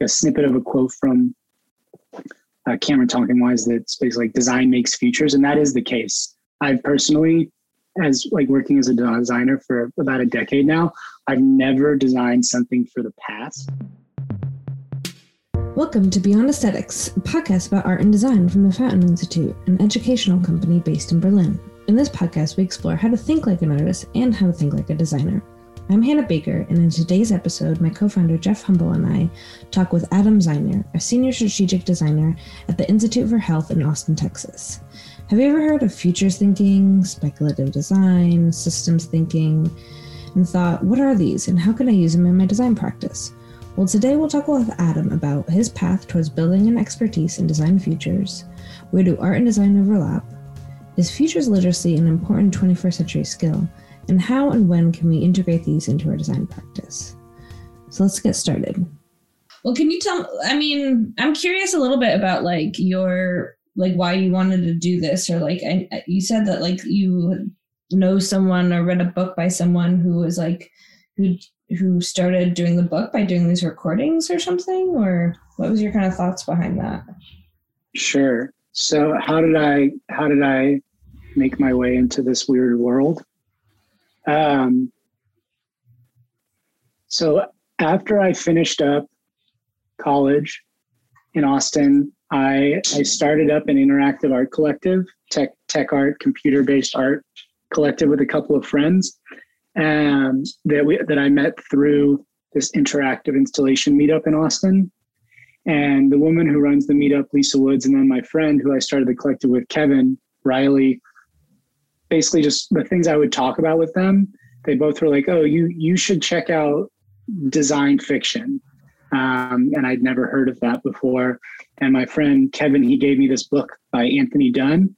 a snippet of a quote from uh, Cameron Tonkinwise that's basically like design makes futures, and that is the case. I've personally, as like working as a designer for about a decade now, I've never designed something for the past. Welcome to Beyond Aesthetics, a podcast about art and design from the Fountain Institute, an educational company based in Berlin. In this podcast, we explore how to think like an artist and how to think like a designer. I'm Hannah Baker, and in today's episode, my co founder Jeff Humble and I talk with Adam Zeiner, a senior strategic designer at the Institute for Health in Austin, Texas. Have you ever heard of futures thinking, speculative design, systems thinking, and thought, what are these and how can I use them in my design practice? Well, today we'll talk with Adam about his path towards building an expertise in design futures, where do art and design overlap, is futures literacy an important 21st century skill, and how and when can we integrate these into our design practice? So let's get started. Well, can you tell? I mean, I'm curious a little bit about like your like why you wanted to do this, or like I, you said that like you know someone or read a book by someone who was like who who started doing the book by doing these recordings or something, or what was your kind of thoughts behind that? Sure. So how did I how did I make my way into this weird world? Um, so after I finished up college in Austin, I I started up an interactive art collective, tech tech art, computer based art collective with a couple of friends, um, that we that I met through this interactive installation meetup in Austin. And the woman who runs the meetup, Lisa Woods, and then my friend who I started the collective with, Kevin Riley, basically just the things I would talk about with them. They both were like, "Oh, you you should check out design fiction," um, and I'd never heard of that before. And my friend Kevin, he gave me this book by Anthony Dunne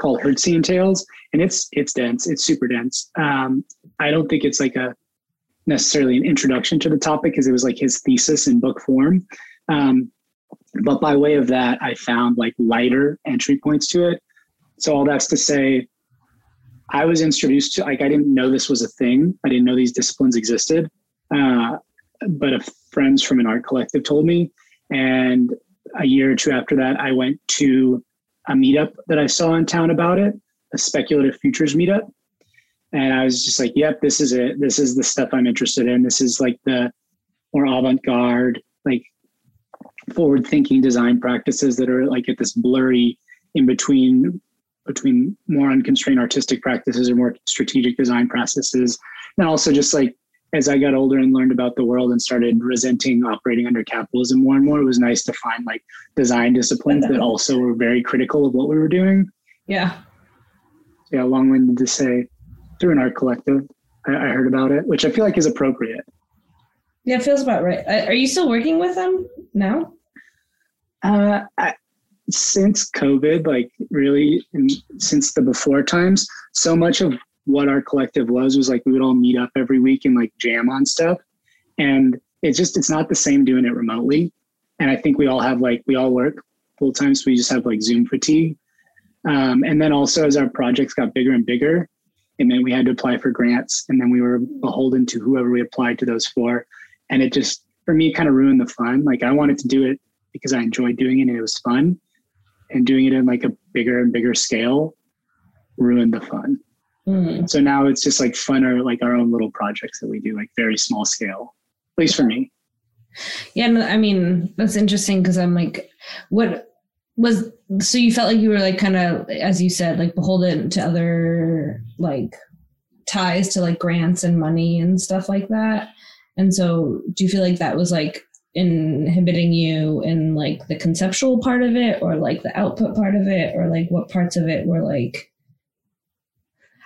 called Hertzian Tales, and it's it's dense. It's super dense. Um, I don't think it's like a necessarily an introduction to the topic because it was like his thesis in book form. Um, but by way of that, I found like lighter entry points to it. So all that's to say, I was introduced to like I didn't know this was a thing. I didn't know these disciplines existed. Uh, but a friends from an art collective told me, and a year or two after that, I went to a meetup that I saw in town about it, a speculative futures meetup, and I was just like, "Yep, this is it. This is the stuff I'm interested in. This is like the more avant-garde, like forward-thinking design practices that are like at this blurry in between between more unconstrained artistic practices or more strategic design processes. And also just like as I got older and learned about the world and started resenting operating under capitalism more and more, it was nice to find like design disciplines that also were very critical of what we were doing. Yeah. Yeah, long winded to say through an art collective, I, I, heard about it, which I feel like is appropriate. Yeah, it feels about right. Are you still working with them now? Uh, I, since COVID, like really, since the before times, so much of what our collective was was like we would all meet up every week and like jam on stuff, and it's just it's not the same doing it remotely. And I think we all have like we all work full time, so we just have like Zoom fatigue. Um, and then also as our projects got bigger and bigger, it meant we had to apply for grants, and then we were beholden to whoever we applied to those for, and it just for me kind of ruined the fun. Like I wanted to do it because I enjoyed doing it and it was fun and doing it in like a bigger and bigger scale ruined the fun. Mm. So now it's just like fun or like our own little projects that we do, like very small scale, at least for me. Yeah, no, I mean that's interesting because I'm like, what was so you felt like you were like kind of as you said like beholden to other like ties to like grants and money and stuff like that. And so do you feel like that was like inhibiting you in like the conceptual part of it or like the output part of it or like what parts of it were like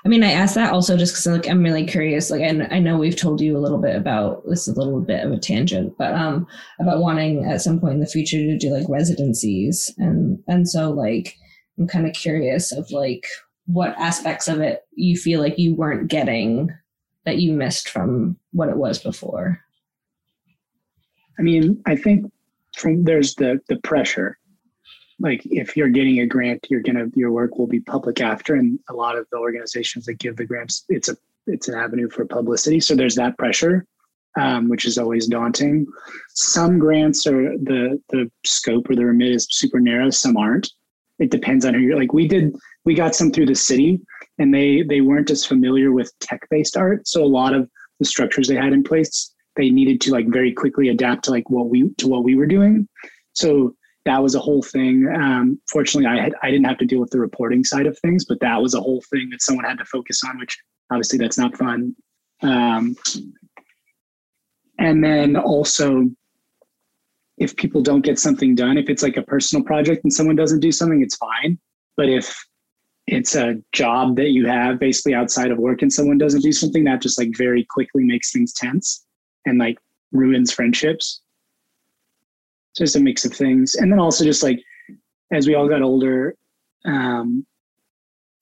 I mean, I asked that also just because like I'm really curious. Like, and I know we've told you a little bit about this is a little bit of a tangent, but um, about wanting at some point in the future to do like residencies, and and so like I'm kind of curious of like what aspects of it you feel like you weren't getting that you missed from what it was before. I mean, I think from there's the the pressure. Like if you're getting a grant, you're gonna your work will be public after, and a lot of the organizations that give the grants, it's a it's an avenue for publicity. So there's that pressure. um, which is always daunting. Some grants are the the scope or the remit is super narrow. Some aren't. It depends on who you're. Like we did, we got some through the city, and they they weren't as familiar with tech based art, so a lot of the structures they had in place they needed to like very quickly adapt to like what we to what we were doing. So that was a whole thing. Um, fortunately, I had I didn't have to deal with the reporting side of things, but that was a whole thing that someone had to focus on, which obviously that's not fun. Um, and then also, if people don't get something done, if it's like a personal project and someone doesn't do something, it's fine. But if it's a job that you have basically outside of work and someone doesn't do something, that just like very quickly makes things tense and like ruins friendships. So it's a mix of things. And then also just like as we all got older, um,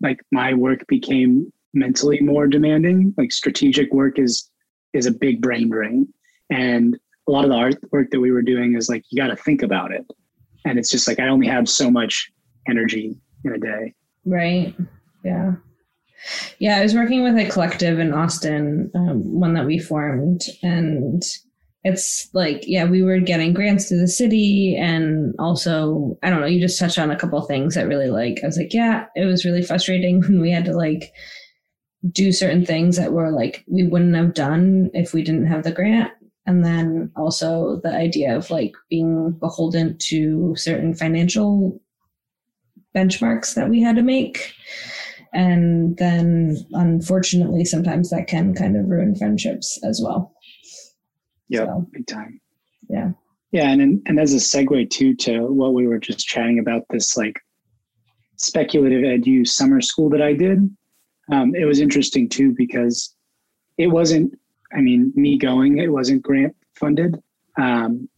like my work became mentally more demanding. Like strategic work is is a big brain drain. And a lot of the art work that we were doing is like you got to think about it. And it's just like I only have so much energy in a day. Right. Yeah. Yeah, I was working with a collective in Austin, um, one that we formed, and it's like, yeah, we were getting grants to the city, and also, I don't know, you just touched on a couple things that really like, I was like, yeah, it was really frustrating when we had to like do certain things that were like we wouldn't have done if we didn't have the grant. And then also the idea of like being beholden to certain financial benchmarks that we had to make and then unfortunately sometimes that can kind of ruin friendships as well. Yeah so, big time. yeah. Yeah and and as a segue too to what we were just chatting about this like SpeculativeEdu summer school that i did um, it was interesting too because it wasn't i mean me going it wasn't grant funded um,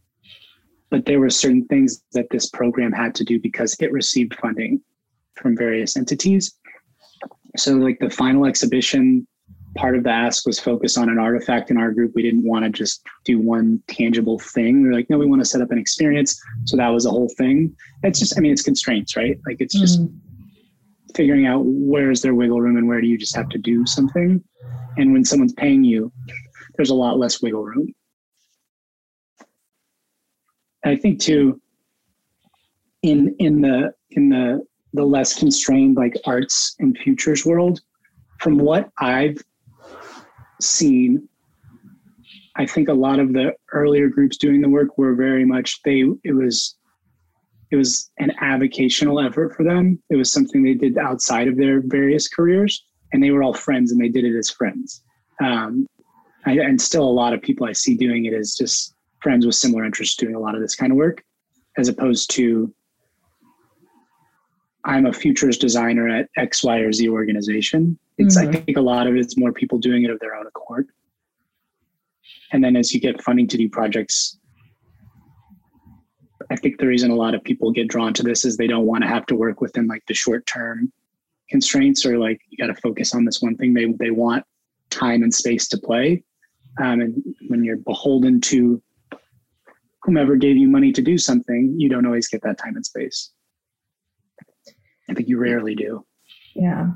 but there were certain things that this program had to do because it received funding from various entities so like the final exhibition part of the ask was focused on an artifact in our group. We didn't want to just do one tangible thing. We are like no we want to set up an experience. So that was the whole thing. It's just i mean it's constraints right? Like it's just mm-hmm. figuring out where is there wiggle room and where do you just have to do something. And when someone's paying you there's a lot less wiggle room. I think too in in the in the the less constrained like arts and futures world. From what i've seen i think a lot of the earlier groups doing the work were very much they it was it was an avocational effort for them. It was something they did outside of their various careers and they were all friends and they did it as friends. Um, I, and still a lot of people i see doing it as just friends with similar interests doing a lot of this kind of work as opposed to I'm a futures designer at X, Y, or Z organization. It's mm-hmm. I think a lot of it's more people doing it of their own accord. And then as you get funding to do projects, I think the reason a lot of people get drawn to this is they don't want to have to work within like the short term constraints or like you got to focus on this one thing. They they want time and space to play. Um, and when you're beholden to whomever gave you money to do something, you don't always get that time and space. I think you rarely do. Yeah.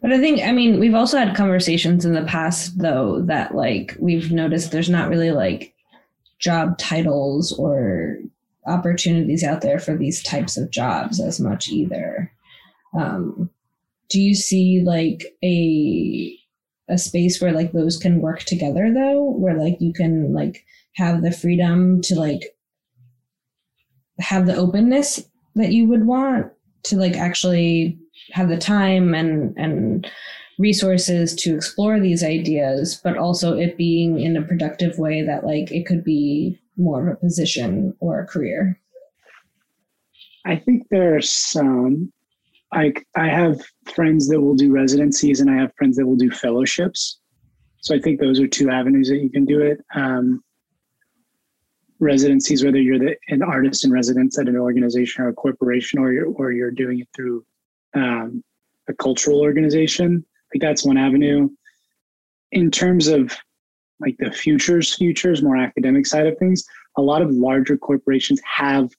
But I think, I mean, we've also had conversations in the past, though, that like we've noticed there's not really like job titles or opportunities out there for these types of jobs as much either. Um, do you see like a a space where like those can work together though, where like you can like have the freedom to like have the openness that you would want to like actually have the time and and resources to explore these ideas but also it being in a productive way that like it could be more of a position or a career. I think there's some. I i have friends that will do residencies and i have friends that will do fellowships. So i think those are two avenues that you can do it. Um, residencies, whether you're the, an artist in residence at an organization or a corporation, or you're or you're doing it through um, a cultural organization. Like that's one avenue. In terms of like the futures, futures, more academic side of things, a lot of larger corporations have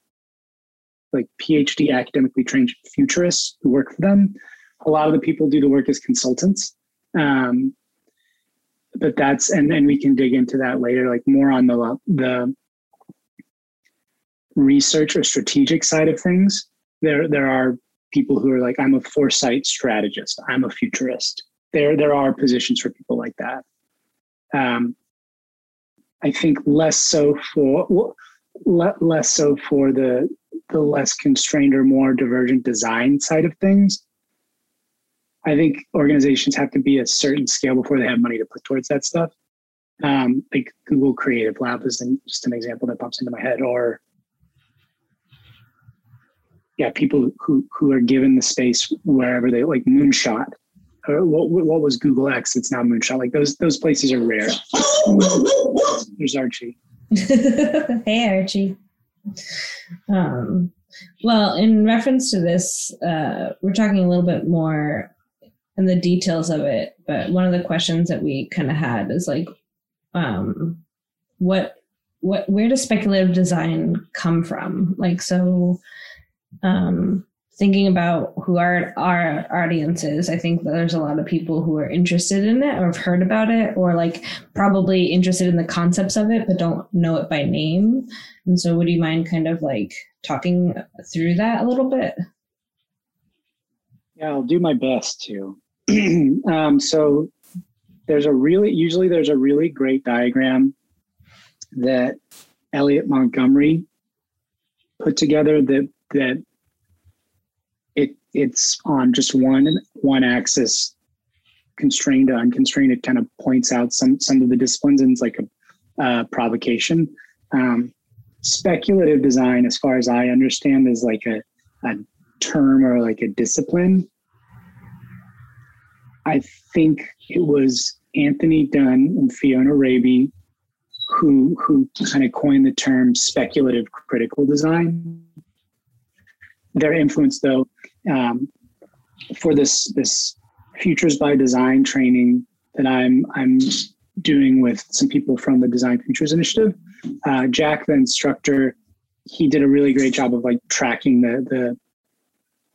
like PhD academically trained futurists who work for them. A lot of the people do the work as consultants. Um, but that's and and we can dig into that later, like more on the the research or strategic side of things. There there are people who are like, I'm a foresight strategist, I'm a futurist. There there are positions for people like that. Um, I think less so for less so for the the less constrained or more divergent design side of things. I think organizations have to be a certain scale before they have money to put towards that stuff. Um, like Google Creative Lab is just an example that pops into my head, or yeah, people who who are given the space wherever they like Moonshot. Or what what was Google X? It's now Moonshot. Like those those places are rare. There's Archie. hey Archie. Um, well, in reference to this, uh, we're talking a little bit more in the details of it, but one of the questions that we kind of had is like, um, what, what, where does speculative design come from? Like, so, um, thinking about who our our audience is, I think that there's a lot of people who are interested in it or have heard about it or like probably interested in the concepts of it but don't know it by name. And so would you mind kind of like talking through that a little bit? Yeah, I'll do my best to. um, so there's a really usually there's a really great diagram that Elliott Montgomery put together that that it it's on just one one axis constrained to unconstrained it kind of points out some some of the disciplines and it's like a uh, provocation. Um, speculative design as far as i understand is like a, a term or like a discipline. I think it was Anthony Dunne and fiona raby who who kind of coined the term speculative critical design their influence though um, for this this futures by design training that I'm I'm doing with some people from the Design Futures Initiative. Uh, Jack, the instructor, he did a really great job of like tracking the the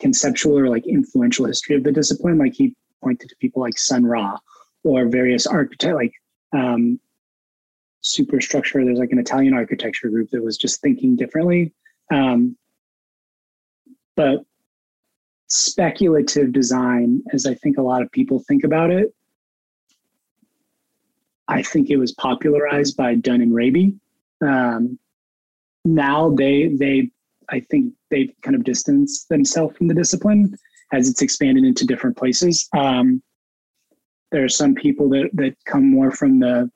conceptual or like influential history of the discipline. Like he pointed to people like Sun Ra or various architect like um, superstructure. There's like an Italian architecture group that was just thinking differently. Um, but speculative design, as I think a lot of people think about it, I think it was popularized by Dunne and Raby. Um, now they they I think they've kind of distanced themselves from the discipline as it's expanded into different places. Um, there are some people that that come more from the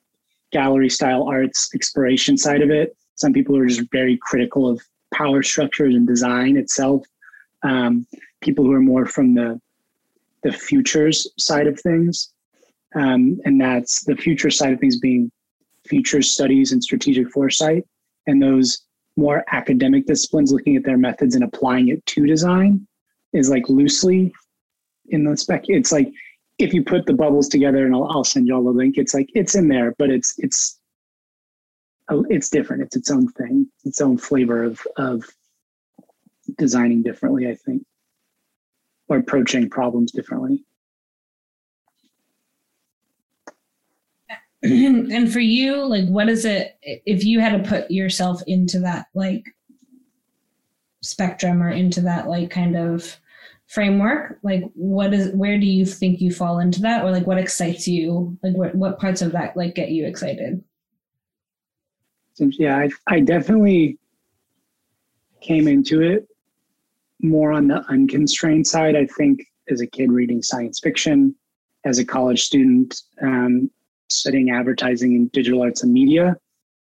gallery style arts exploration side of it. Some people are just very critical of power structures and design itself. Um, people who are more from the the futures side of things, um, and that's the future side of things being future studies and strategic foresight, and those more academic disciplines looking at their methods and applying it to design is like loosely in the spec. It's like if you put the bubbles together, and I'll, I'll send you all the link. It's like it's in there, but it's it's it's different. It's its own thing, its own flavor of of designing differently. I think or approaching problems differently. and for you, like, what is it if you had to put yourself into that like spectrum or into that like kind of framework? Like, what is where do you think you fall into that, or like what excites you? Like, what what parts of that like get you excited? Yeah, I, I definitely came into it more on the unconstrained side. I think as a kid reading science fiction, as a college student um, studying advertising and digital arts and media,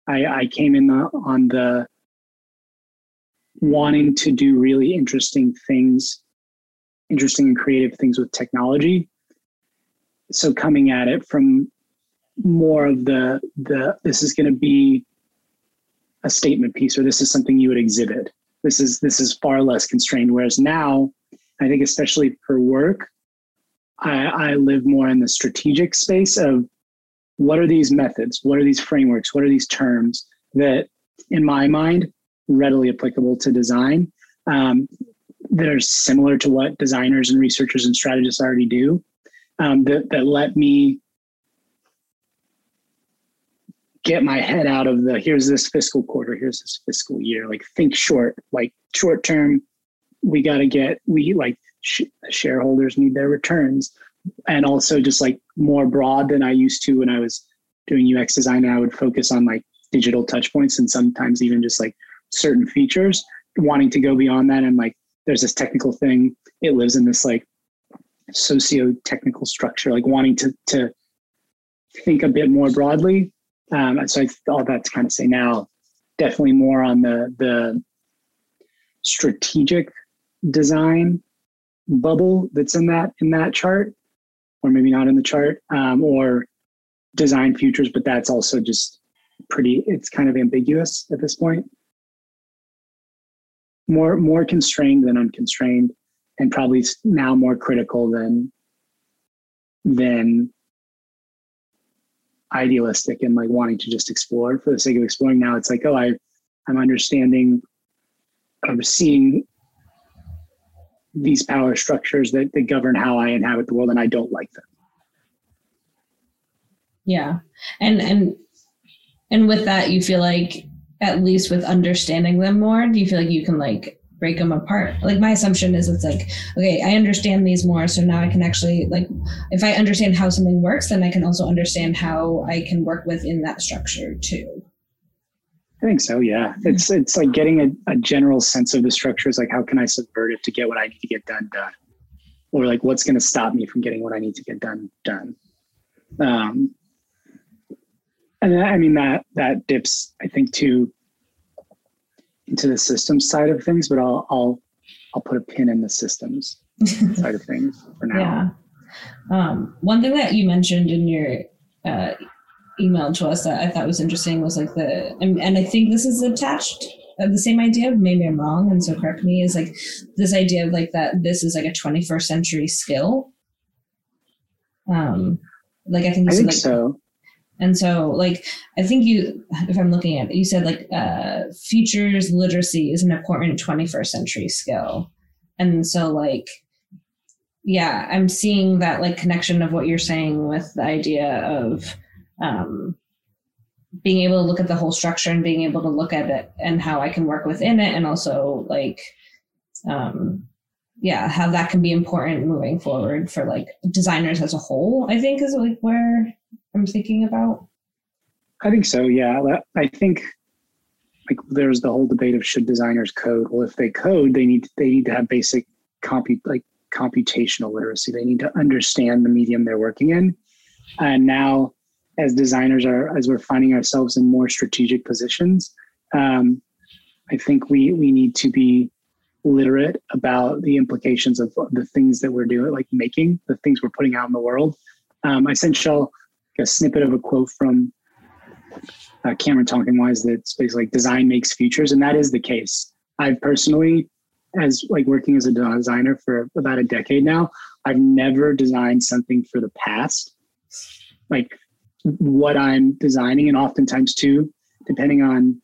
I, I came in the, on the wanting to do really interesting things, interesting and creative things with technology. So coming at it from more of the the this is going to be a statement piece or this is something you would exhibit this is this is far less constrained. Whereas now, I think especially for work, I, I live more in the strategic space of what are these methods, what are these frameworks, what are these terms that, in my mind, readily applicable to design. Um, that are similar to what designers and researchers and strategists already do. Um, that that let me get my head out of the here's this fiscal quarter, here's this fiscal year. Like think short, like short term. We got to get we like sh- shareholders need their returns, and also just like more broad than I used to when I was doing UX design. I would focus on like digital touch points and sometimes even just like certain features. Wanting to go beyond that and like there's this technical thing. It lives in this like socio technical structure, like wanting to to think a bit more broadly. Um, so I all that to kind of say now, definitely more on the the strategic design bubble that's in that in that chart, or maybe not in the chart, um, or design futures, but that's also just pretty. It's kind of ambiguous at this point. More more constrained than unconstrained, and probably now more critical than than idealistic and like wanting to just explore for the sake of exploring. Now it's like, oh, I, I'm understanding, I'm seeing these power structures that, that govern how I inhabit the world, and I don't like them. Yeah, and and and with that, you feel like at least with understanding them more, do you feel like you can like break them apart. Like my assumption is it's like, okay, I understand these more. So now I can actually like, if I understand how something works, then I can also understand how I can work within that structure too. I think so. Yeah. It's, it's like getting a, a general sense of the structure is like, how can I subvert it to get what I need to get done, done? Or like, what's going to stop me from getting what I need to get done, done? Um, and I mean, that, that dips, I think, to into the systems side of things, but I'll I'll I'll put a pin in the systems side of things for now. Yeah. Um, one thing that you mentioned in your uh, email to us that I thought was interesting was like the and, and I think this is attached of the same idea. Maybe I'm wrong, and so correct me. Is like this idea of like that this is like a 21st century skill. Um, like I think I think like, so. And so, like, I think you, if I'm looking at it, you said like uh, futures literacy is an important 21st century skill. And so, like, yeah, I'm seeing that like connection of what you're saying with the idea of um, being able to look at the whole structure and being able to look at it and how I can work within it, and also like, um, yeah, how that can be important moving forward for like designers as a whole. I think is like where I'm thinking about? I think so. Yeah, I think like there's the whole debate of should designers code. Well, if they code, they need they need to have basic compu like computational literacy. They need to understand the medium they're working in. And now, as designers are as we're finding ourselves in more strategic positions, um, I think we we need to be literate about the implications of the things that we're doing, like making the things we're putting out in the world. Um, I Shell a snippet of a quote from uh, Cameron Tonkinwise that's basically like design makes futures, and that is the case. I've personally, as like working as a designer for about a decade now, I've never designed something for the past. Like what I'm designing, and oftentimes too, depending on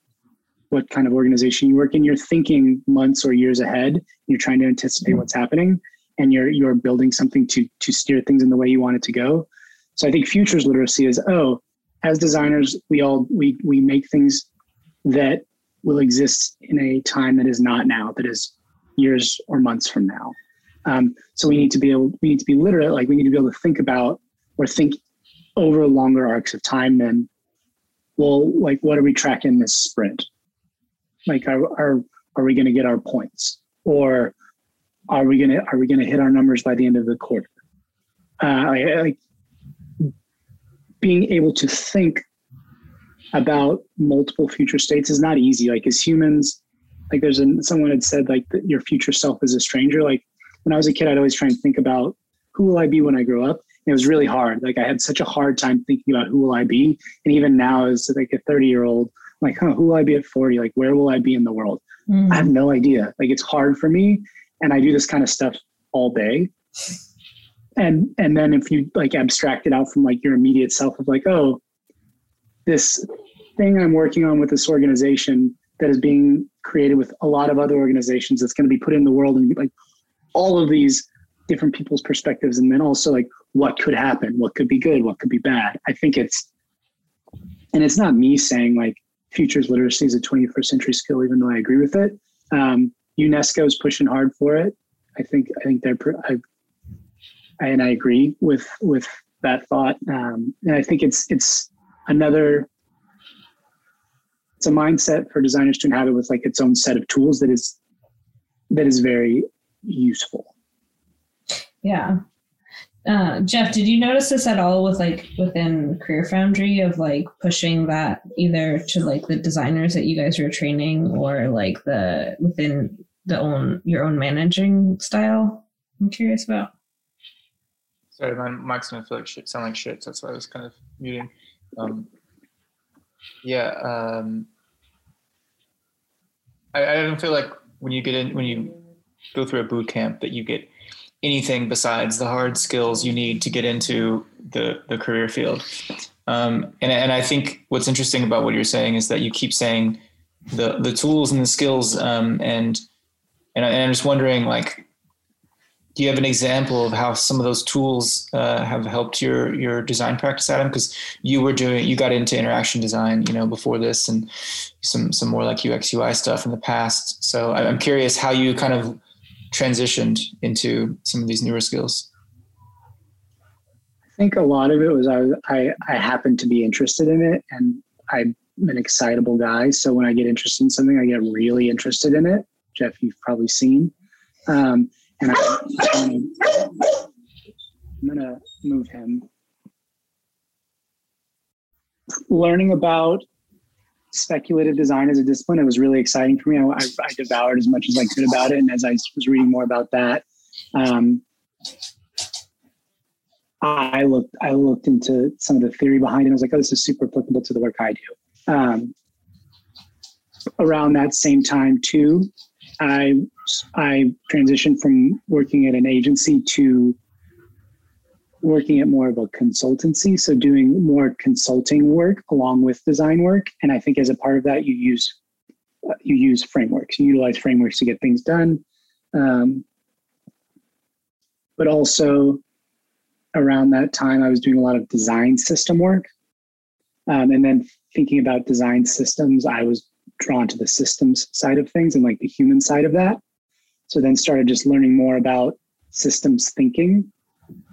what kind of organization you work in, you're thinking months or years ahead. You're trying to anticipate what's happening, and you're you're building something to to steer things in the way you want it to go. So I think futures literacy is oh, as designers, we all we we make things that will exist in a time that is not now, that is years or months from now. Um, so we need to be able we need to be literate, like we need to be able to think about or think over longer arcs of time than well, like what are we tracking this sprint? Like are are are we gonna get our points? Or are we gonna are we gonna hit our numbers by the end of the quarter? Uh, like being able to think about multiple future states is not easy. Like as humans, like there's a, someone had said like your future self is a stranger. Like when I was a kid, I'd always try and think about who will I be when I grow up. And it was really hard. Like I had such a hard time thinking about who will I be. And even now as like a 30 year old, like, huh, who will I be at 40? Like, where will I be in the world? Mm. I have no idea. Like it's hard for me. And I do this kind of stuff all day and and then if you like abstract it out from like your immediate self of like oh this thing i'm working on with this organization that is being created with a lot of other organizations that's going to be put in the world and like all of these different people's perspectives and then also like what could happen what could be good what could be bad i think it's and it's not me saying like futures literacy is a 21st century skill, even though I agree with it. Um, UNESCO is pushing hard for it. I think I think they're I, and I agree with with that thought. Um, and I think it's it's another it's a mindset for designers to inhabit with like its own set of tools that is that is very useful. Yeah. Uh, Jeff, did you notice this at all with like within CareerFoundry of like pushing that either to like the designers that you guys were training or like the within the own your own managing style? I'm curious about. Sorry, my mic's gonna feel like shit, sound like shit. That's why I was kind of muting. Um, yeah, um, I, I don't feel like when you get in when you go through a boot camp that you get anything besides the hard skills you need to get into the the career field. Um, and and I think what's interesting about what you're saying is that you keep saying the the tools and the skills um, and and, I, and I'm just wondering like do you have an example of how some of those tools uh, have helped your your design practice adam? Because you were doing you got into interaction design you know before this and some some more like ux ui stuff in the past. So i'm curious how you kind of transitioned into some of these newer skills. I think a lot of it was i i, I happened to be interested in it and i'm an excitable guy. So when i get interested in something i get really interested in it. Jeff you've probably seen. Um, and I, I'm gonna move him. Learning about speculative design as a discipline, it was really exciting for me. I, I, I devoured as much as I could about it, and as I was reading more about that, um, I looked I looked into some of the theory behind it. I was like, oh, this is super applicable to the work I do. Um, around that same time, too, I I transitioned from working at an agency to working at more of a consultancy, so doing more consulting work along with design work. And I think as a part of that, you use uh, you use frameworks, you utilize frameworks to get things done. Um, but also around that time, I was doing a lot of design system work. Um, and then thinking about design systems, I was drawn to the systems side of things and like the human side of that. So then started just learning more about systems thinking.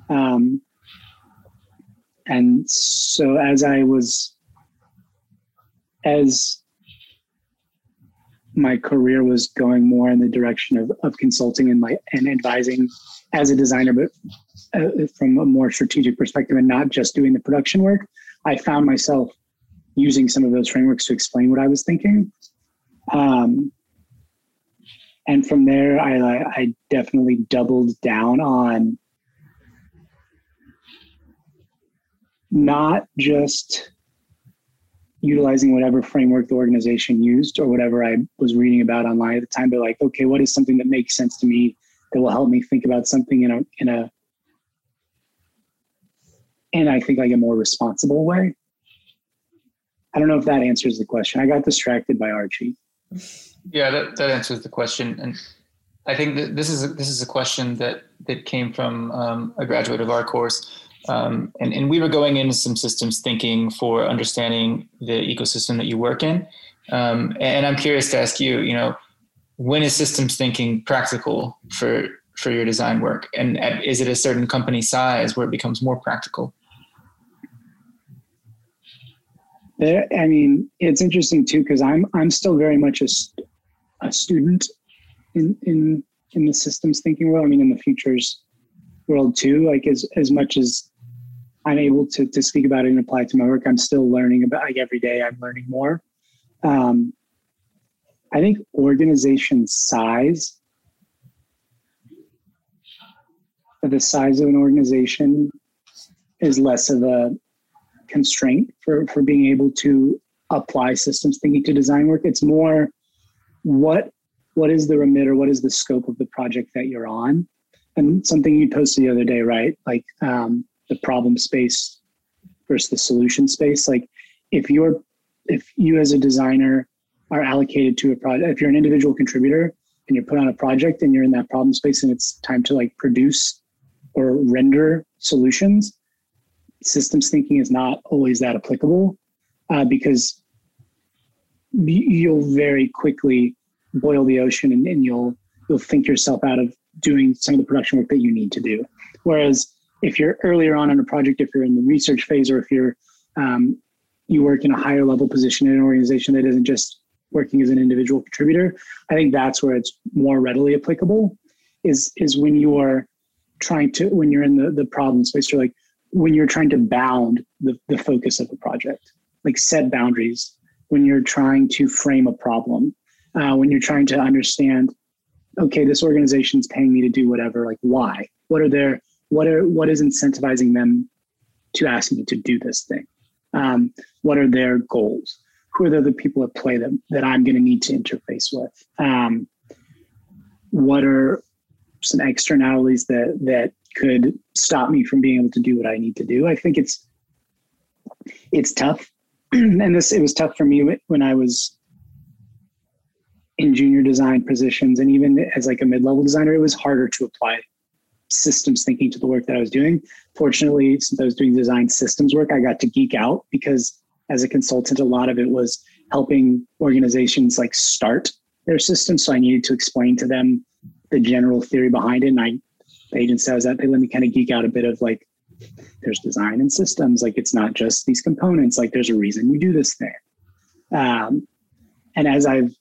Um, and so as I was, as my career was going more in the direction of, of consulting and my and advising as a designer, but uh, from a more strategic perspective and not just doing the production work, I found myself using some of those frameworks to explain what I was thinking. Um, and from there, I, I definitely doubled down on not just utilizing whatever framework the organization used or whatever I was reading about online at the time, but like, okay, what is something that makes sense to me that will help me think about something in a in a and I think like a more responsible way. I don't know if that answers the question. I got distracted by Archie. Yeah, that, that answers the question, and I think that this is a, this is a question that that came from um, a graduate of our course, um, and and we were going into some systems thinking for understanding the ecosystem that you work in, um, and I'm curious to ask you, you know, when is systems thinking practical for for your design work, and is it a certain company size where it becomes more practical? There, I mean, it's interesting too because I'm I'm still very much a, a student in in in the systems thinking world. I mean, in the futures world too. Like as as much as I'm able to to speak about it and apply it to my work, I'm still learning about. Like every day, I'm learning more. Um, I think organization size, the size of an organization, is less of a constraint for for being able to apply systems thinking to design work. It's more what what is the remit or what is the scope of the project that you're on, and something you posted the other day, right? Like um, the problem space versus the solution space. Like if you're if you as a designer are allocated to a project, if you're an individual contributor and you're put on a project and you're in that problem space and it's time to like produce or render solutions, systems thinking is not always that applicable. uh, because you'll very quickly boil the ocean and, and you'll you'll think yourself out of doing some of the production work that you need to do. Whereas if you're earlier on in a project, if you're in the research phase, or if you're um, you work in a higher level position in an organization that isn't just working as an individual contributor, I think that's where it's more readily applicable. Is is when you are trying to when you're in the the problem space, you're like when you're trying to bound the, the focus of a project, like set boundaries. When you're trying to frame a problem, uh, when you're trying to understand, okay, this organization is paying me to do whatever. Like, why? What are their what are what is incentivizing them to ask me to do this thing? Um, what are their goals? Who are the other people at play that, that I'm going to need to interface with? Um, what are some externalities that that could stop me from being able to do what I need to do? I think it's it's tough, and this it was tough for me when I was in junior design positions, and even as like a mid level designer, it was harder to apply systems thinking to the work that I was doing. Fortunately, since I was doing design systems work, I got to geek out because as a consultant, a lot of it was helping organizations like start their systems. So I needed to explain to them the general theory behind it. And I, the agent says that they let me kind of geek out a bit of like, there's design and systems. Like it's not just these components. Like there's a reason you do this thing. Um, and as I've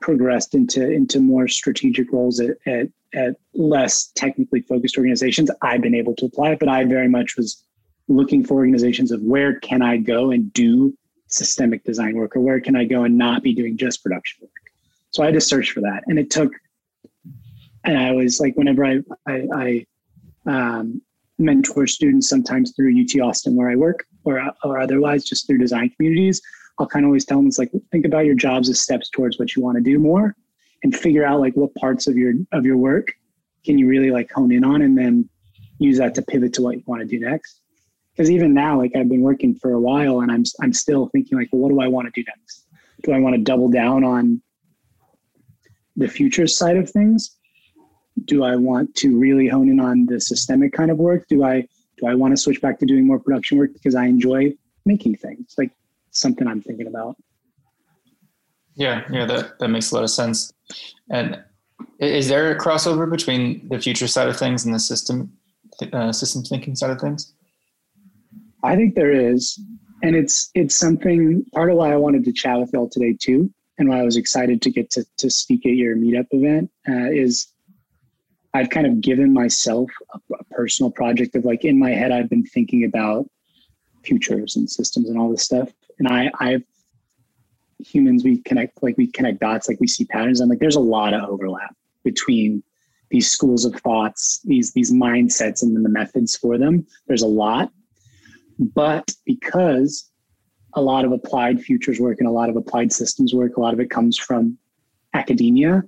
progressed into into more strategic roles at, at, at less technically focused organizations, I've been able to apply it. But I very much was looking for organizations of where can I go and do systemic design work, or where can I go and not be doing just production work. So I had to search for that, and it took. And I was like, whenever I I, I um, mentor students, sometimes through UT Austin where I work, or or otherwise just through design communities. I'll kind of always tell them it's like think about your jobs as steps towards what you want to do more and figure out like what parts of your of your work can you really like hone in on and then use that to pivot to what you want to do next because even now like i've been working for a while and i'm i'm still thinking like well what do i want to do next do i want to double down on the future side of things do i want to really hone in on the systemic kind of work do i do i want to switch back to doing more production work because i enjoy making things like something I'm thinking about. Yeah, yeah, that, that makes a lot of sense. And is there a crossover between the future side of things and the system uh, systems thinking side of things? I think there is, and it's it's something. Part of why I wanted to chat with y'all today too, and why I was excited to get to to speak at your meetup event uh, is I've kind of given myself a, a personal project of like in my head I've been thinking about futures and systems and all this stuff and I, I've humans we connect like we connect dots, like we see patterns. I'm like, there's a lot of overlap between these schools of thoughts, these these mindsets, and then the methods for them. There's a lot, but because a lot of applied futures work and a lot of applied systems work, a lot of it comes from academia.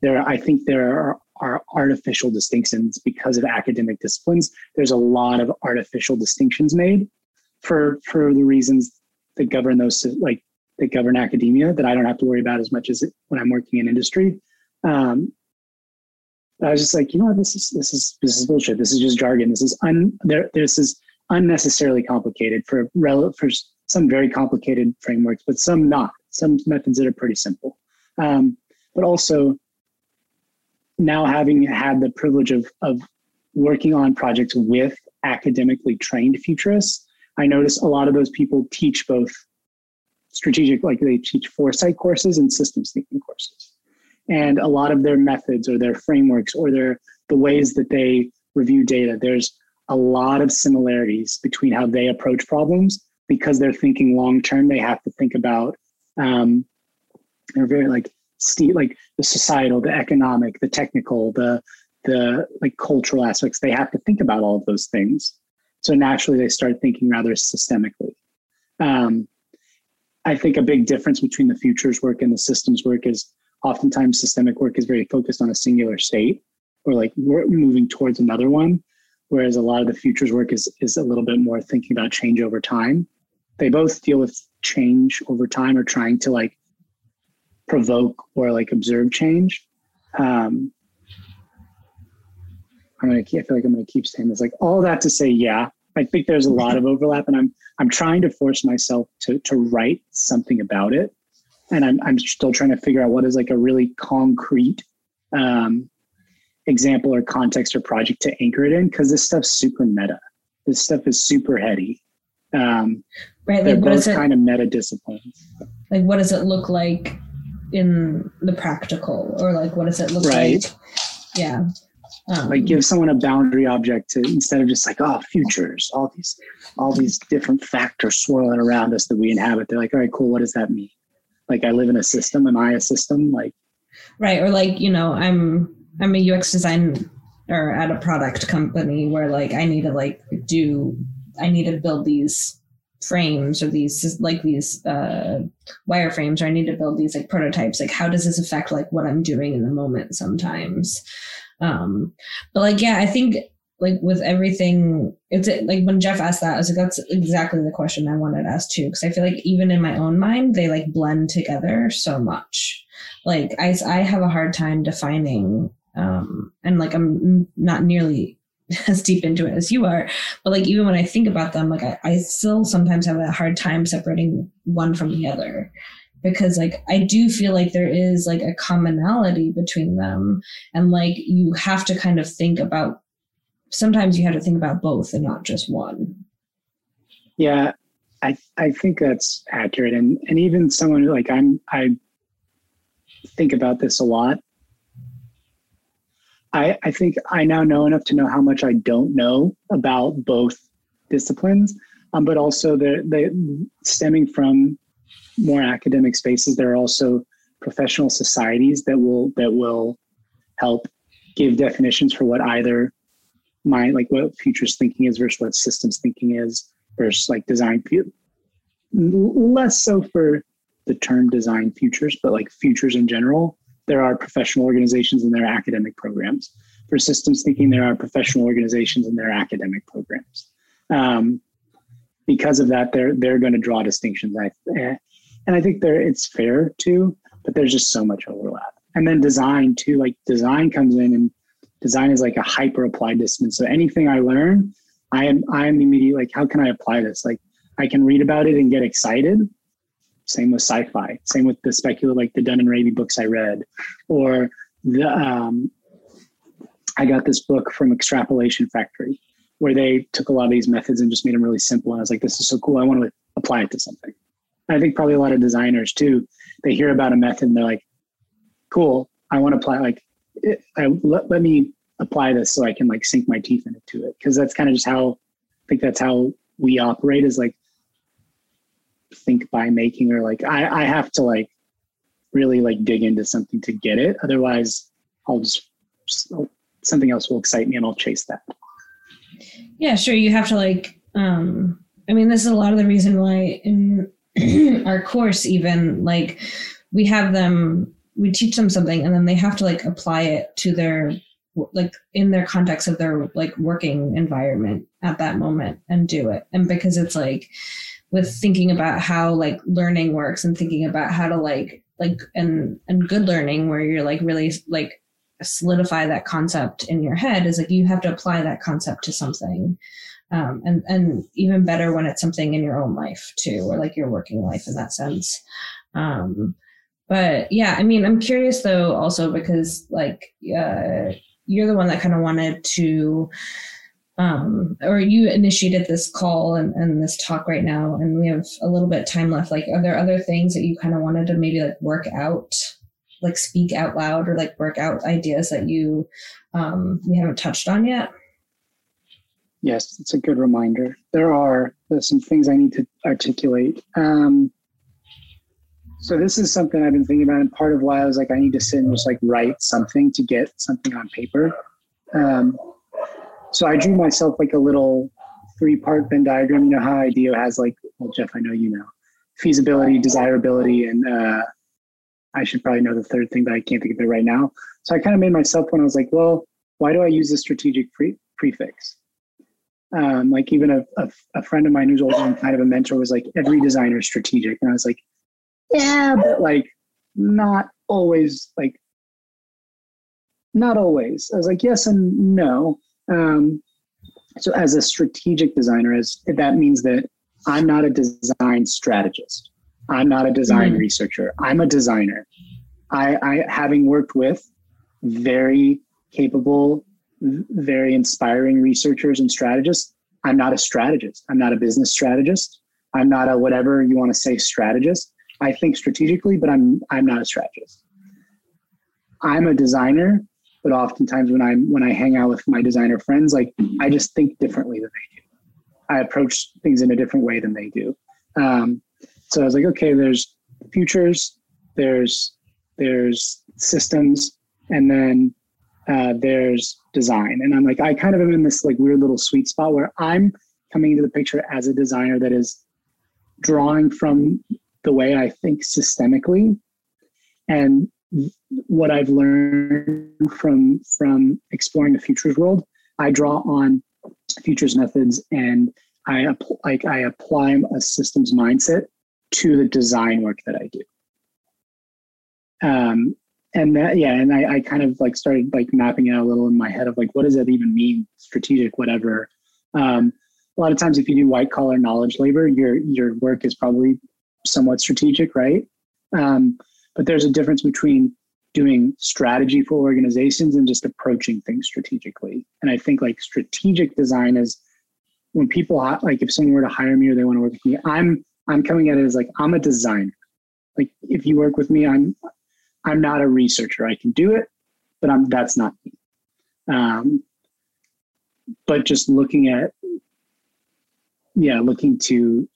There, I think there are, are artificial distinctions because of academic disciplines. There's a lot of artificial distinctions made for for the reasons that govern those like that govern academia that I don't have to worry about as much as when I'm working in industry. Um, I was just like, you know what, this is this is this is bullshit. This is just jargon. This is un there. This is unnecessarily complicated for rel- for some very complicated frameworks, but some not. Some methods that are pretty simple. Um, but also now having had the privilege of of working on projects with academically trained futurists, I notice a lot of those people teach both strategic, like they teach foresight courses and systems thinking courses. And a lot of their methods or their frameworks or their the ways that they review data, there's a lot of similarities between how they approach problems because they're thinking long term. They have to think about um, they're very like like the societal, the economic, the technical, the the like cultural aspects. They have to think about all of those things. So naturally, they start thinking rather systemically. Um, I think a big difference between the futures work and the systems work is oftentimes systemic work is very focused on a singular state or like we're moving towards another one, whereas a lot of the futures work is is a little bit more thinking about change over time. They both deal with change over time or trying to like provoke or like observe change. Um, I'm gonna. I feel like I'm gonna keep saying this. Like all that to say, yeah, I think there's a lot of overlap, and I'm I'm trying to force myself to to write something about it, and I'm I'm still trying to figure out what is like a really concrete um, example or context or project to anchor it in because this stuff's super meta. This stuff is super heady. Um, right, they're what both kind of meta discipline. like? What does it look like in the practical, or like what does it look Right. like? Yeah, um, Like give someone a boundary object to instead of just like oh futures, all these all these different factors swirling around us that we inhabit. They're like, all right, cool. What does that mean? Like I live in a system. Am I a system? Like right or like you know i'm i'm a ux design or at a product company where like i need to like do i need to build these frames or these like these uh wireframes or i need to build these like prototypes like how does this affect like what i'm doing in the moment sometimes? Um but like yeah i think like with everything it's like when jeff asked that i was like that's exactly the question i wanted to ask too because i feel like even in my own mind they like blend together so much. Like I, I have a hard time defining um and like i'm not nearly as deep into it as you are. But like even when i think about them like i, I still sometimes have a hard time separating one from the other because like i do feel like there is like a commonality between them. And like you have to kind of think about sometimes you have to think about both and not just one. Yeah, I I think that's accurate, and and even someone like I'm I think about this a lot. I I think I now know enough to know how much I don't know about both disciplines, um, but also the the stemming from more academic spaces. There are also professional societies that will that will help give definitions for what either mind like what futures thinking is versus what systems thinking is versus like design less so for the term design futures but like futures in general there are professional organizations and there are academic programs. For systems thinking there are professional organizations and there are academic programs. Um, because of that they're they're going to draw distinctions I, and i think there it's fair too but there's just so much overlap. And then design too like design comes in and design is like a hyper applied discipline. So anything i learn i am i am immediately like how can i apply this? Like i can read about it and get excited same with sci-fi. Same with the speculative like the Dunne and raby books i read. Or the um i got this book from extrapolation factory where they took a lot of these methods and just made them really simple. And i was like this is so cool. I want to apply it to something. I think probably a lot of designers too they hear about a method and they're like cool i want to apply like it, I, let, let me apply this so I can like sink my teeth into it. Cause that's kind of just how I think that's how we operate is like think by making or like I, I have to like really like dig into something to get it. Otherwise I'll just, just something else will excite me and I'll chase that. yeah sure you have to like um i mean this is a lot of the reason why in our course even like we have them we teach them something and then they have to like apply it to their like in their context of their like working environment at that moment and do it and because it's like with thinking about how like learning works and thinking about how to like like and and good learning where you're like really like solidify that concept in your head is like you have to apply that concept to something. Um, and and even better when it's something in your own life too or like your working life in that sense. Um, but yeah i mean i'm curious though also because like uh, you're the one that kind of wanted to um, or you initiated this call and, and this talk right now and we have a little bit of time left like are there other things that you kind of wanted to maybe like work out like speak out loud or like work out ideas that you um, we haven't touched on yet Yes, it's a good reminder. There are some things I need to articulate. Um, so this is something I've been thinking about, and part of why I was like, I need to sit and just like write something to get something on paper. Um, so I drew myself like a little three-part Venn diagram. You know how IDEO has like, well, Jeff, I know you know, feasibility, desirability, and uh, I should probably know the third thing, but I can't think of it right now. So I kind of made myself when I was like, well, why do I use the strategic pre- prefix? Um, like even a, a, a friend of mine who's older and kind of a mentor was like, every designer is strategic. And I was like, yeah, but like not always like, not always. I was like, yes and no. Um, so as a strategic designer, as that means that I'm not a design strategist. I'm not a design mm-hmm. researcher. I'm a designer. I, I having worked with very capable, very inspiring researchers and strategists. I'm not a strategist. I'm not a business strategist. I'm not a whatever you want to say strategist. I think strategically, but I'm I'm not a strategist. I'm a designer, but oftentimes when I'm when I hang out with my designer friends, like I just think differently than they do. I approach things in a different way than they do. Um, so I was like, okay, there's futures, there's there's systems, and then uh, there's design. And I'm like, I kind of am in this like weird little sweet spot where I'm coming into the picture as a designer that is drawing from the way I think systemically and what I've learned from from exploring the futures world. I draw on futures methods and I like I apply a systems mindset to the design work that I do. Um, and that yeah, and I, I kind of like started like mapping it out a little in my head of like what does that even mean, strategic, whatever. Um, a lot of times, if you do white collar knowledge labor, your your work is probably somewhat strategic, right? Um, but there's a difference between doing strategy for organizations and just approaching things strategically. And I think like strategic design is when people like if someone were to hire me or they want to work with me, I'm I'm coming at it as like I'm a designer. Like if you work with me, I'm I'm not a researcher. I can do it, but I'm that's not me. Um, but just looking at yeah, looking to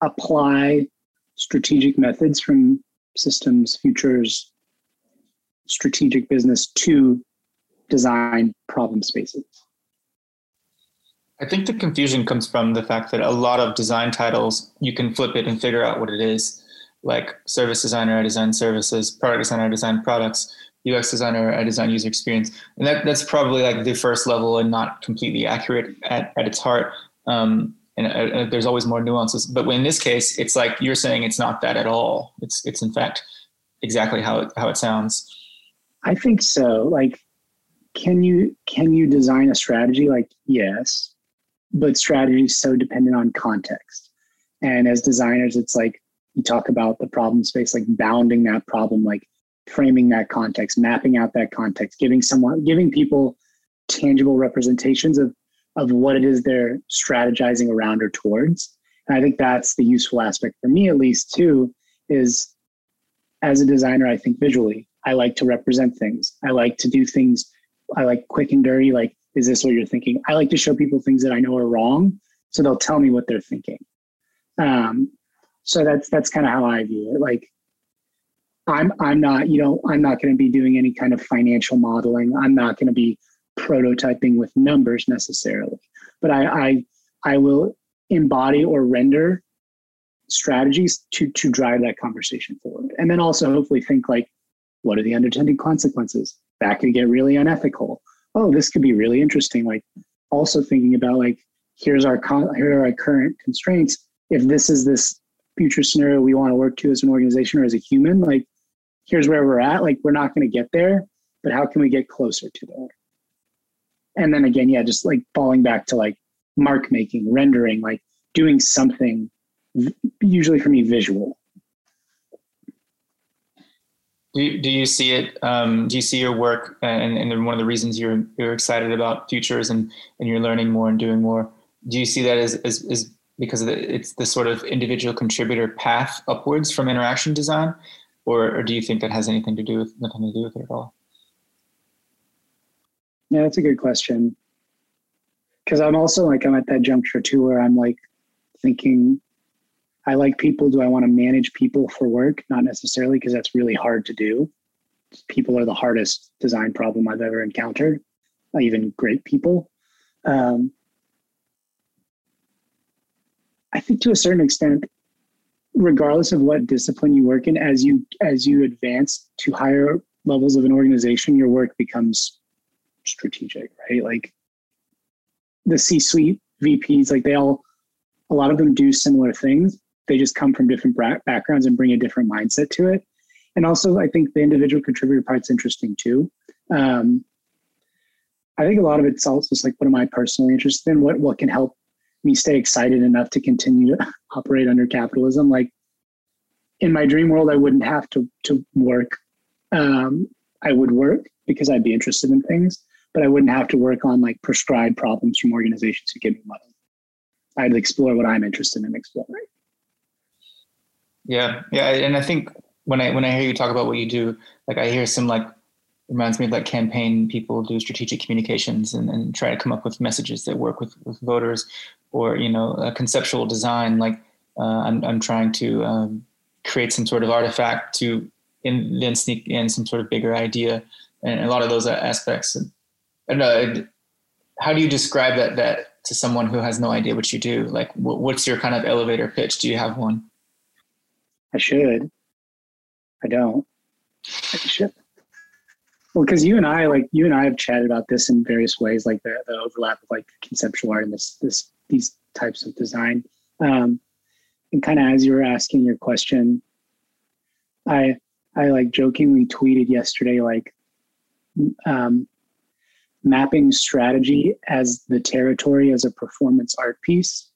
apply strategic methods from systems, futures, strategic business to design problem spaces. I think the confusion comes from the fact that a lot of design titles, you can flip it and figure out what it is. Like service designer, I design services, product designer, I design products, UX designer, I design user experience. And that, that's probably like the first level and not completely accurate at, at its heart. Um, and uh, uh there's always more nuances. But in this case, it's like you're saying it's not that at all. It's, it's in fact exactly how it, how it sounds. I think so. Like, can you, can you design a strategy? Like, yes but strategy is so dependent on context. And as designers, it's like you talk about the problem space, like bounding that problem, like framing that context, mapping out that context, giving someone, giving people tangible representations of of what it is they're strategizing around or towards. And I think that's the useful aspect for me, at least, too, is as a designer, I think visually. I like to represent things. I like to do things. I like quick and dirty. Like is this what you're thinking? I like to show people things that I know are wrong, so they'll tell me what they're thinking. Um, so that's that's kind of how I view it. Like, I'm I'm not you know I'm not going to be doing any kind of financial modeling. I'm not going to be prototyping with numbers necessarily, but I I I will embody or render strategies to to drive that conversation forward, and then also hopefully think like, what are the unintended consequences? That could get really unethical oh, this could be really interesting. Like also thinking about like, here's our, con- here are our current constraints. If this is this future scenario we want to work to as an organization or as a human, like here's where we're at. Like we're not going to get there, but how can we get closer to there? And then again, yeah, just like falling back to like mark making, rendering, like doing something usually for me visual do you, do you see it? Um, do you see your work and, and one of the reasons you're you're excited about futures and and you're learning more and doing more? Do you see that as as, as because the, it's the sort of individual contributor path upwards from interaction design, or, or do you think that has anything to do with nothing to do with it at all? Yeah, that's a good question. Because I'm also like I'm at that juncture too, where I'm like thinking I like people. Do I want to manage people for work? Not necessarily, because that's really hard to do. People are the hardest design problem I've ever encountered, even great people. Um, I think to a certain extent, regardless of what discipline you work in, as you as you advance to higher levels of an organization, your work becomes strategic, right? Like the C-suite VPs, like they all, a lot of them do similar things, they just come from different backgrounds and bring a different mindset to it. And also, I think the individual contributor part's interesting too. Um, I think a lot of it's also just like what am I personally interested in? What what can help me stay excited enough to continue to operate under capitalism? Like in my dream world, I wouldn't have to to work. Um, I would work because I'd be interested in things, but I wouldn't have to work on like prescribed problems from organizations who give me money. I'd explore what I'm interested in exploring. Yeah, yeah, and I think when I when I hear you talk about what you do, like I hear some like reminds me of like campaign people do strategic communications and, and try to come up with messages that work with, with voters or you know a conceptual design like uh, I'm, I'm trying to um, create some sort of artifact to in, then sneak in some sort of bigger idea and a lot of those aspects and, and uh, how do you describe that that to someone who has no idea what you do? Like what's your kind of elevator pitch? Do you have one? I should. I don't. I should. Well, because you and I, like you and I, have chatted about this in various ways, like the, the overlap of like conceptual art and this this these types of design. Um, and kind of as you were asking your question, I I like jokingly tweeted yesterday like um, mapping strategy as the territory as a performance art piece.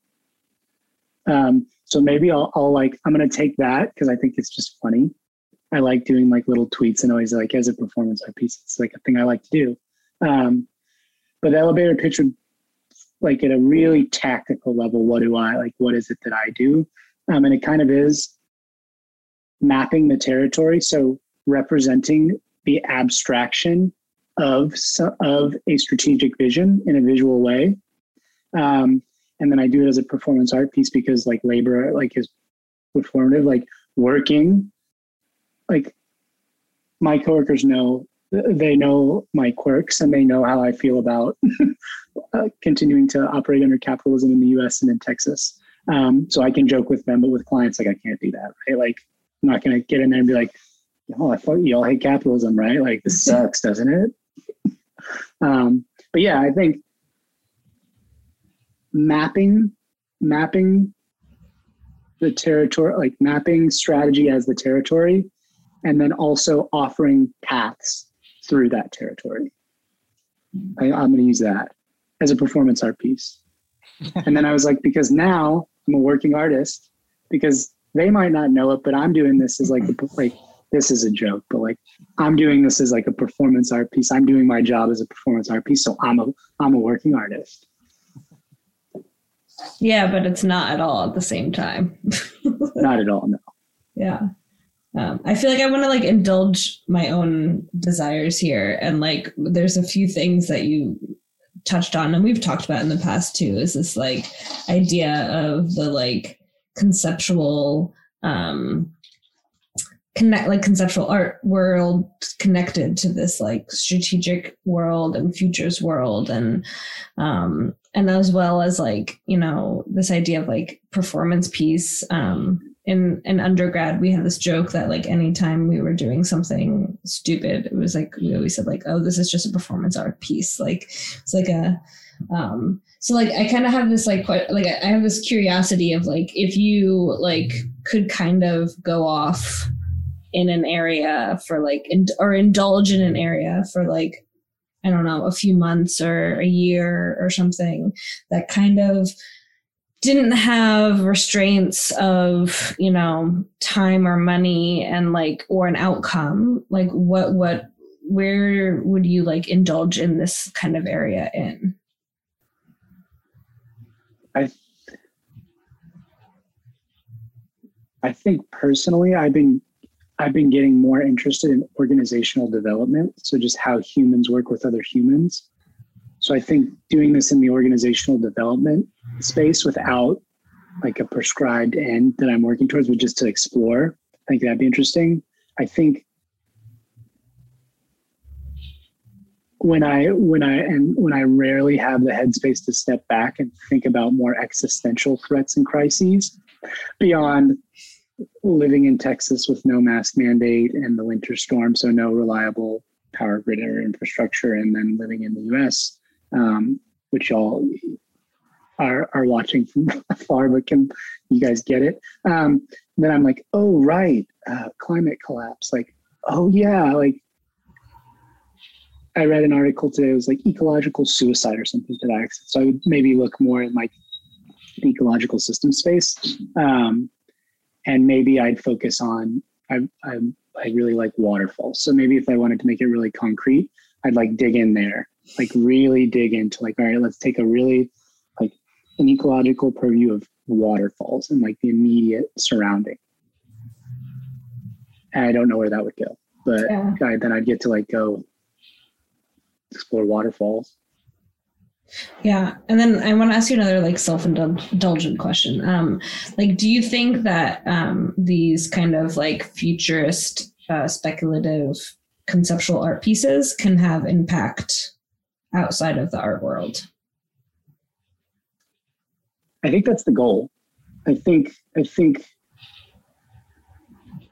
Um, so maybe I'll, I'll like I'm gonna take that because I think it's just funny I like doing like little tweets and always like as a performance art piece. It's like a thing I like to do. Um, but the elevator pitch would like at a really tactical level, what do I like? What is it that I do? Um, and it kind of is mapping the territory. So representing the abstraction of of a strategic vision in a visual way. Um, and then I do it as a performance art piece because like labor like is performative, like working like my coworkers know they know my quirks and they know how I feel about uh, continuing to operate under capitalism in the U.S. and in Texas. Um, so I can joke with them, but with clients, like I can't do that. Right? Like I'm not going to get in there and be like, "Oh, I thought you all hate capitalism, right? Like this sucks, doesn't it?" Um, but yeah, I think mapping mapping the territory, like mapping strategy as the territory and then also offering paths through that territory. I, am going to use that as a performance art piece. and then I was like, because now I'm a working artist, because they might not know it, but I'm doing this as like a, like this is a joke, but like I'm doing this as like a performance art piece. I'm doing my job as a performance art piece, so I'm a I'm a working artist. Yeah, but it's not at all at the same time. not at all, no. Yeah um, I feel like I want to like indulge my own desires here, and like there's a few things that you touched on, and we've talked about in the past too. Is this like idea of the like conceptual um connect like conceptual art world connected to this like strategic world and futures world. And um and as well as like you know this idea of like performance piece. Um in in undergrad we had this joke that like anytime we were doing something stupid it was like we always said like oh this is just a performance art piece. Like it's like a um so like i kind of have this like quite like i have this curiosity of like if you like could kind of go off in an area for like or indulge in an area for like i don't know a few months or a year or something that kind of didn't have restraints of you know time or money and like or an outcome. Like what what where would you like indulge in this kind of area in? I i think personally i've been i've been getting more interested in organizational development so just how humans work with other humans so I think doing this in the organizational development space without like a prescribed end that I'm working towards, but just to explore, I think that'd be interesting. I think when I when I and when I rarely have the headspace to step back and think about more existential threats and crises beyond living in Texas with no mask mandate and the winter storm, so no reliable power grid or infrastructure, and then living in the US um, which y'all are, are watching from afar, but can you guys get it? Um, then I'm like, oh, right, uh, climate collapse. Like, oh, yeah, like I read an article today. It was like ecological suicide or something to that extent. So I would maybe look more at like ecological system space, um, and maybe I'd focus on. I, I I really like waterfalls. So maybe if I wanted to make it really concrete, I'd like dig in there, like really dig into like all right, let's take a really like an ecological purview of waterfalls and like the immediate surrounding. And I don't know where that would go, but Yeah. I, then I'd get to like go explore waterfalls. Yeah, and then I want to ask you another like self-indulgent question. Um, like, do you think that um, these kind of like futurist, uh, speculative, conceptual art pieces can have impact outside of the art world? I think that's the goal. I think I think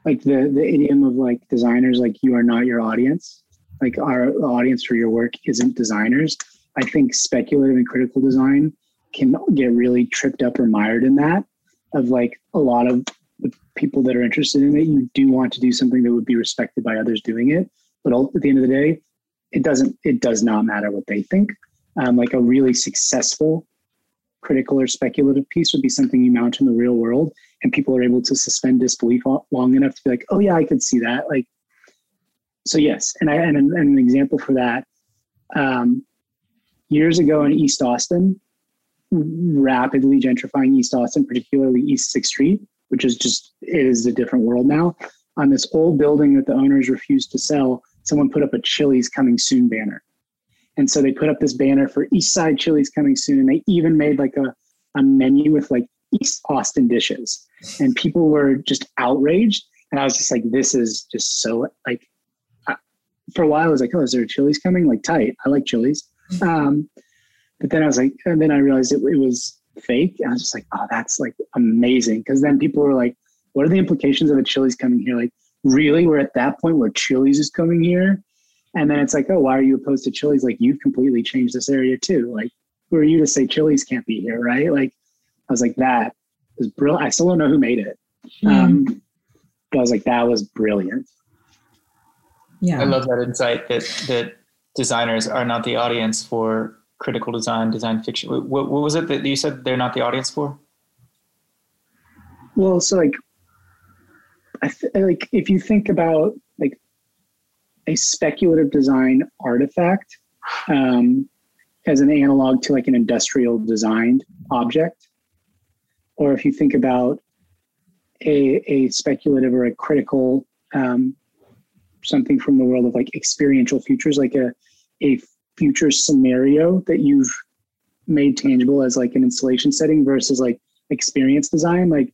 like the the idiom of like designers like you are not your audience. Like our audience for your work isn't designers. I think speculative and critical design can get really tripped up or mired in that of like a lot of the people that are interested in it. You do want to do something that would be respected by others doing it, but at the end of the day, it doesn't. It does not matter what they think. Um, like a really successful critical or speculative piece would be something you mount in the real world and people are able to suspend disbelief long enough to be like oh yeah i could see that like so yes and i and an, and an example for that um, years ago in east austin rapidly gentrifying east austin particularly east sixth street which is just it is a different world now on this old building that the owners refused to sell someone put up a chili's coming soon banner and so they put up this banner for East Side Chili's coming soon. And they even made like a, a menu with like East Austin dishes. And people were just outraged. And I was just like, this is just so like, for a while, I was like, oh, is there a Chili's coming? Like, tight. I like Chili's. Um, but then I was like, and then I realized it, it was fake. And I was just like, oh, that's like amazing. Cause then people were like, what are the implications of a Chili's coming here? Like, really? We're at that point where Chili's is coming here? And then it's like, oh, why are you opposed to Chili's? Like, you've completely changed this area too. Like, who are you to say Chili's can't be here, right? Like, I was like, that was brilliant. I still don't know who made it. Um, but I was like, that was brilliant. Yeah, I love that insight that that designers are not the audience for critical design, design fiction. What, what was it that you said they're not the audience for? Well, so like, I th- like if you think about like a speculative design artifact um, as an analog to like an industrial designed object, or if you think about a, a speculative or a critical um, something from the world of like experiential futures, like a a future scenario that you've made tangible as like an installation setting versus like experience design, like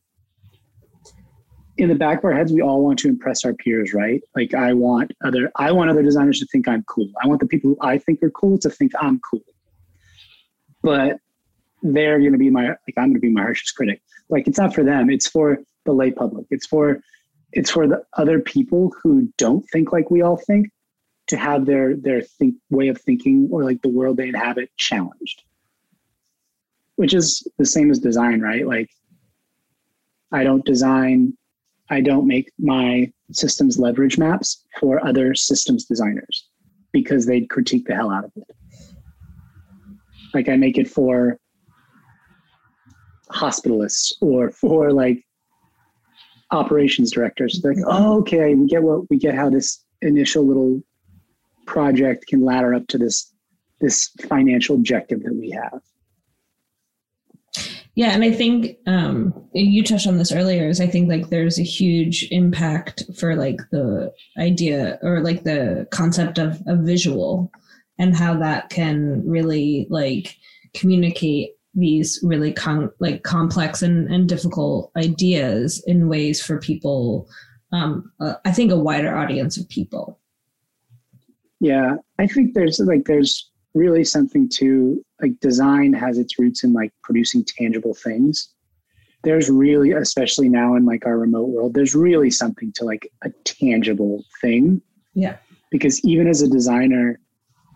in the back of our heads, we all want to impress our peers, right? Like I want other, I want other designers to think I'm cool. I want the people who I think are cool to think I'm cool. But they're going to be my, like I'm going to be my harshest critic. Like it's not for them. It's for the lay public. It's for, it's for the other people who don't think like we all think to have their their think way of thinking or like the world they inhabit challenged. Which is the same as design, right? Like I don't design I don't make my systems leverage maps for other systems designers because they'd critique the hell out of it. Like I make it for hospitalists or for like operations directors. Like, oh, okay, we get what we get how this initial little project can ladder up to this this financial objective that we have. Yeah, and I think um, you touched on this earlier. Is I think like there's a huge impact for like the idea or like the concept of a visual and how that can really like communicate these really con- like complex and, and difficult ideas in ways for people. Um, uh, I think a wider audience of people. Yeah, I think there's like there's really something to like design has its roots in like producing tangible things. There's really, especially now in like our remote world, there's really something to like a tangible thing. Yeah. Because even as a designer,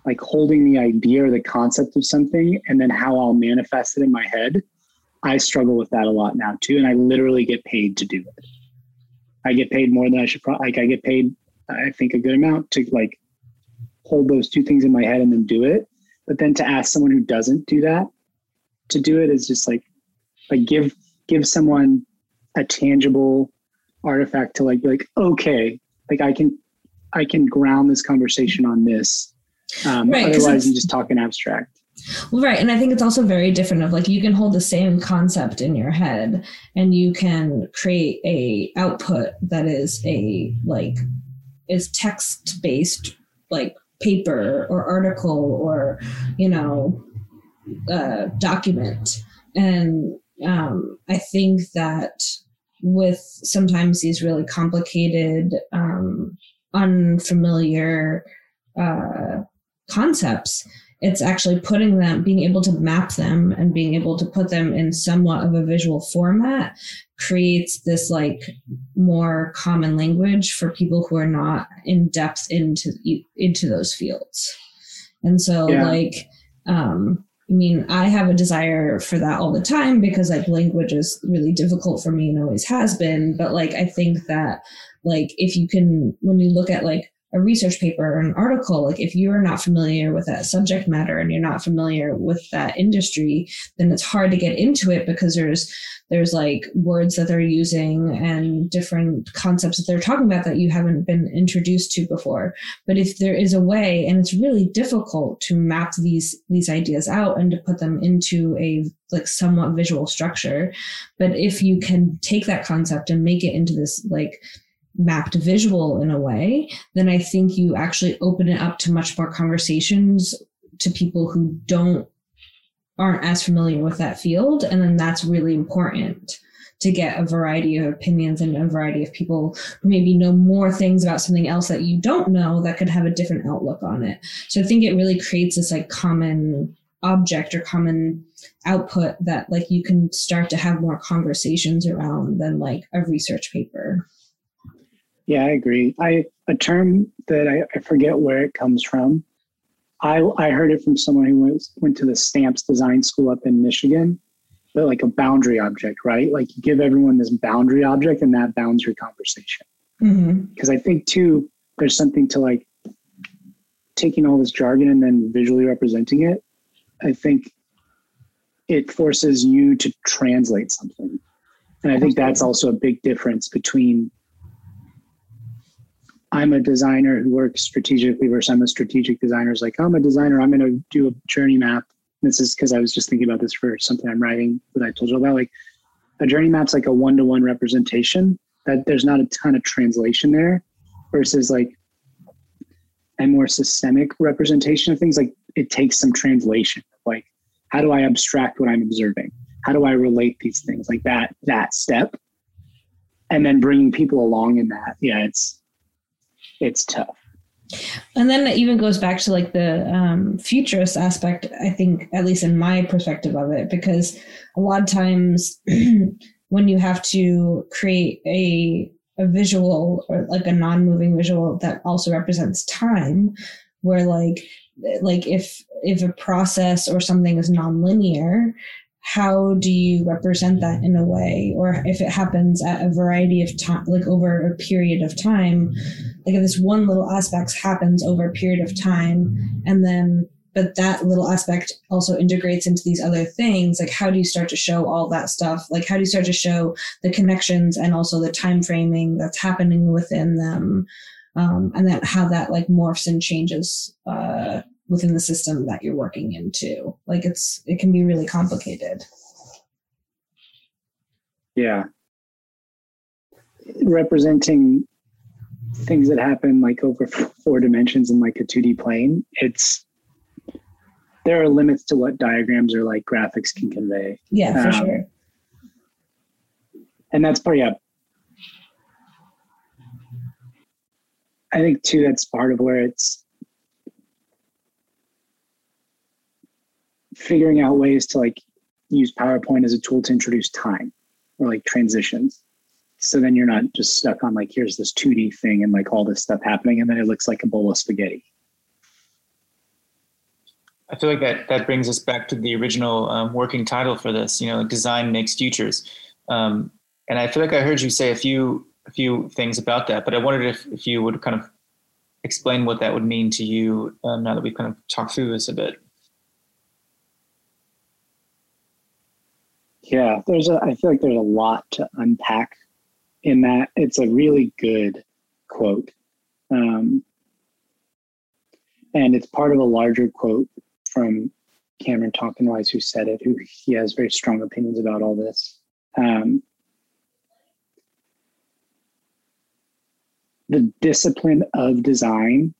like holding the idea or the concept of something and then how I'll manifest it in my head, I struggle with that a lot now too. And I literally get paid to do it. I get paid more than I should. Pro- like I get paid, I think a good amount to like hold those two things in my head and then do it. But then to ask someone who doesn't do that to do it is just like like give give someone a tangible artifact to like be like okay like I can I can ground this conversation on this. Um, right, otherwise, you just talk in abstract. Well, right. And I think it's also very different of like you can hold the same concept in your head and you can create a output that is a like is text based like paper or article or you know uh, document and um, i think that with sometimes these really complicated um, unfamiliar uh, concepts it's actually putting them being able to map them and being able to put them in somewhat of a visual format creates this like more common language for people who are not in depth into into those fields and so yeah. like um I mean, I have a desire for that all the time because like language is really difficult for me and always has been. But like, I think that like if you can, when you look at like a research paper or an article, like if you're not familiar with that subject matter and you're not familiar with that industry, then it's hard to get into it because there's there's like words that they're using and different concepts that they're talking about that you haven't been introduced to before. But if there is a way, and it's really difficult to map these these ideas out and to put them into a like somewhat visual structure, but if you can take that concept and make it into this like mapped visual in a way, then I think you actually open it up to much more conversations to people who don't aren't as familiar with that field. And then that's really important to get a variety of opinions and a variety of people who maybe know more things about something else that you don't know that could have a different outlook on it. So I think it really creates this like common object or common output that like you can start to have more conversations around than like a research paper. Yeah, I agree. I a term that I, I forget where it comes from. I I heard it from someone who went went to the stamps design school up in Michigan, but like a boundary object, right? Like you give everyone this boundary object, and that bounds your conversation. Because mm-hmm. I think too, there's something to like taking all this jargon and then visually representing it. I think it forces you to translate something, and I think that's also a big difference between I'm a designer who works strategically versus I'm a strategic designer. Is like, oh, I'm a designer, I'm going to do a journey map. This is because I was just thinking about this for something I'm writing that I told you about. Like, a journey map's like a one to one representation that there's not a ton of translation there versus like a more systemic representation of things. Like, it takes some translation. Like, how do I abstract what I'm observing? How do I relate these things? Like that, that step. And then bringing people along in that. Yeah, it's, it's tough. And then it even goes back to like the um, futurist aspect, I think, at least in my perspective of it, because a lot of times when you have to create a, a visual or like a non-moving visual that also represents time, where like like if if a process or something is non-linear how do you represent that in a way? Or if it happens at a variety of time like over a period of time like if this one little aspect happens over a period of time and then but that little aspect also integrates into these other things like how do you start to show all that stuff? Like how do you start to show the connections and also the time framing that's happening within them um, and that how that like morphs and changes uh, within the system that you're working into. Like it's it can be really complicated. Yeah. Representing things that happen like over four dimensions in like a 2D plane, it's there are limits to what diagrams or like graphics can convey. Yeah, for um, sure. And that's part yeah. I think too that's part of where it's figuring out ways to like use PowerPoint as a tool to introduce time or like transitions. So then you're not just stuck on like, here's this 2D thing and like all this stuff happening, and then it looks like a bowl of spaghetti. I feel like that that brings us back to the original um, working title for this. You know, design makes futures, um, and I feel like I heard you say a few a few things about that. But I wondered if if you would kind of explain what that would mean to you um, now that we've kind of talked through this a bit. Yeah, there's a. I feel like there's a lot to unpack in that. It's a really good quote, um, and it's part of a larger quote from Cameron Tonkinwise, who said it. Who he has very strong opinions about all this. Um, the discipline of design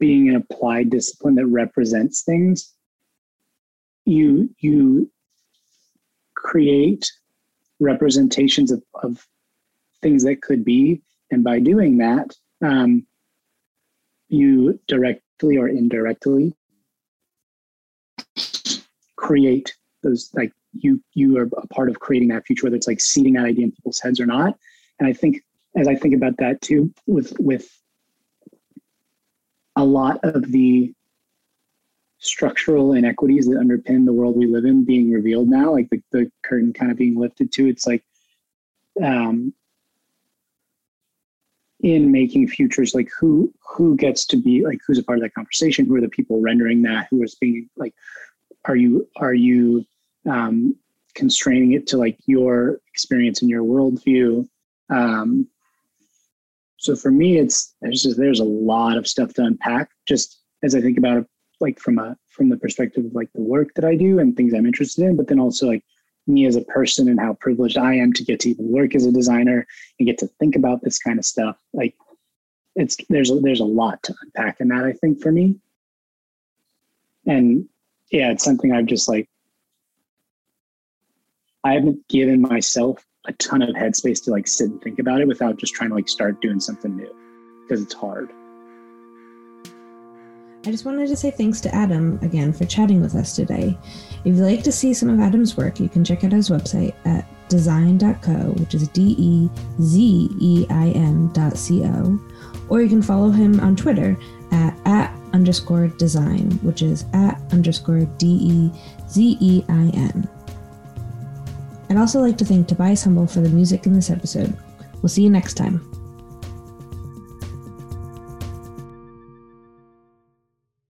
being an applied discipline that represents things you you create representations of, of things that could be. And by doing that um, you directly or indirectly create those like you you are a part of creating that future whether it's like seeding that idea in people's heads or not. And i think as i think about that too with with a lot of the structural inequities that underpin the world we live in being revealed now, like the, the curtain kind of being lifted to. It's like um, in making futures, like who who gets to be like who's a part of that conversation? Who are the people rendering that? Who is being like? Are you are you um, constraining it to like your experience and your worldview? Um, so for me, it's there's just there's a lot of stuff to unpack. Just as I think about like from a from the perspective of like the work that I do and things I'm interested in, but then also like me as a person and how privileged I am to get to even work as a designer and get to think about this kind of stuff. Like it's there's a, there's a lot to unpack in that I think for me. And yeah, it's something I've just like I haven't given myself a ton of headspace to like sit and think about it without just trying to like start doing something new because it's hard. I just wanted to say thanks to Adam again for chatting with us today. If you'd like to see some of Adam's work, you can check out his website at dezein.co, which is D E Z E I N dot C O, or you can follow him on Twitter at, at underscore dezein, which is at underscore D E Z E I N. I'd also like to thank Tobias Humble for the music in this episode. We'll see you next time.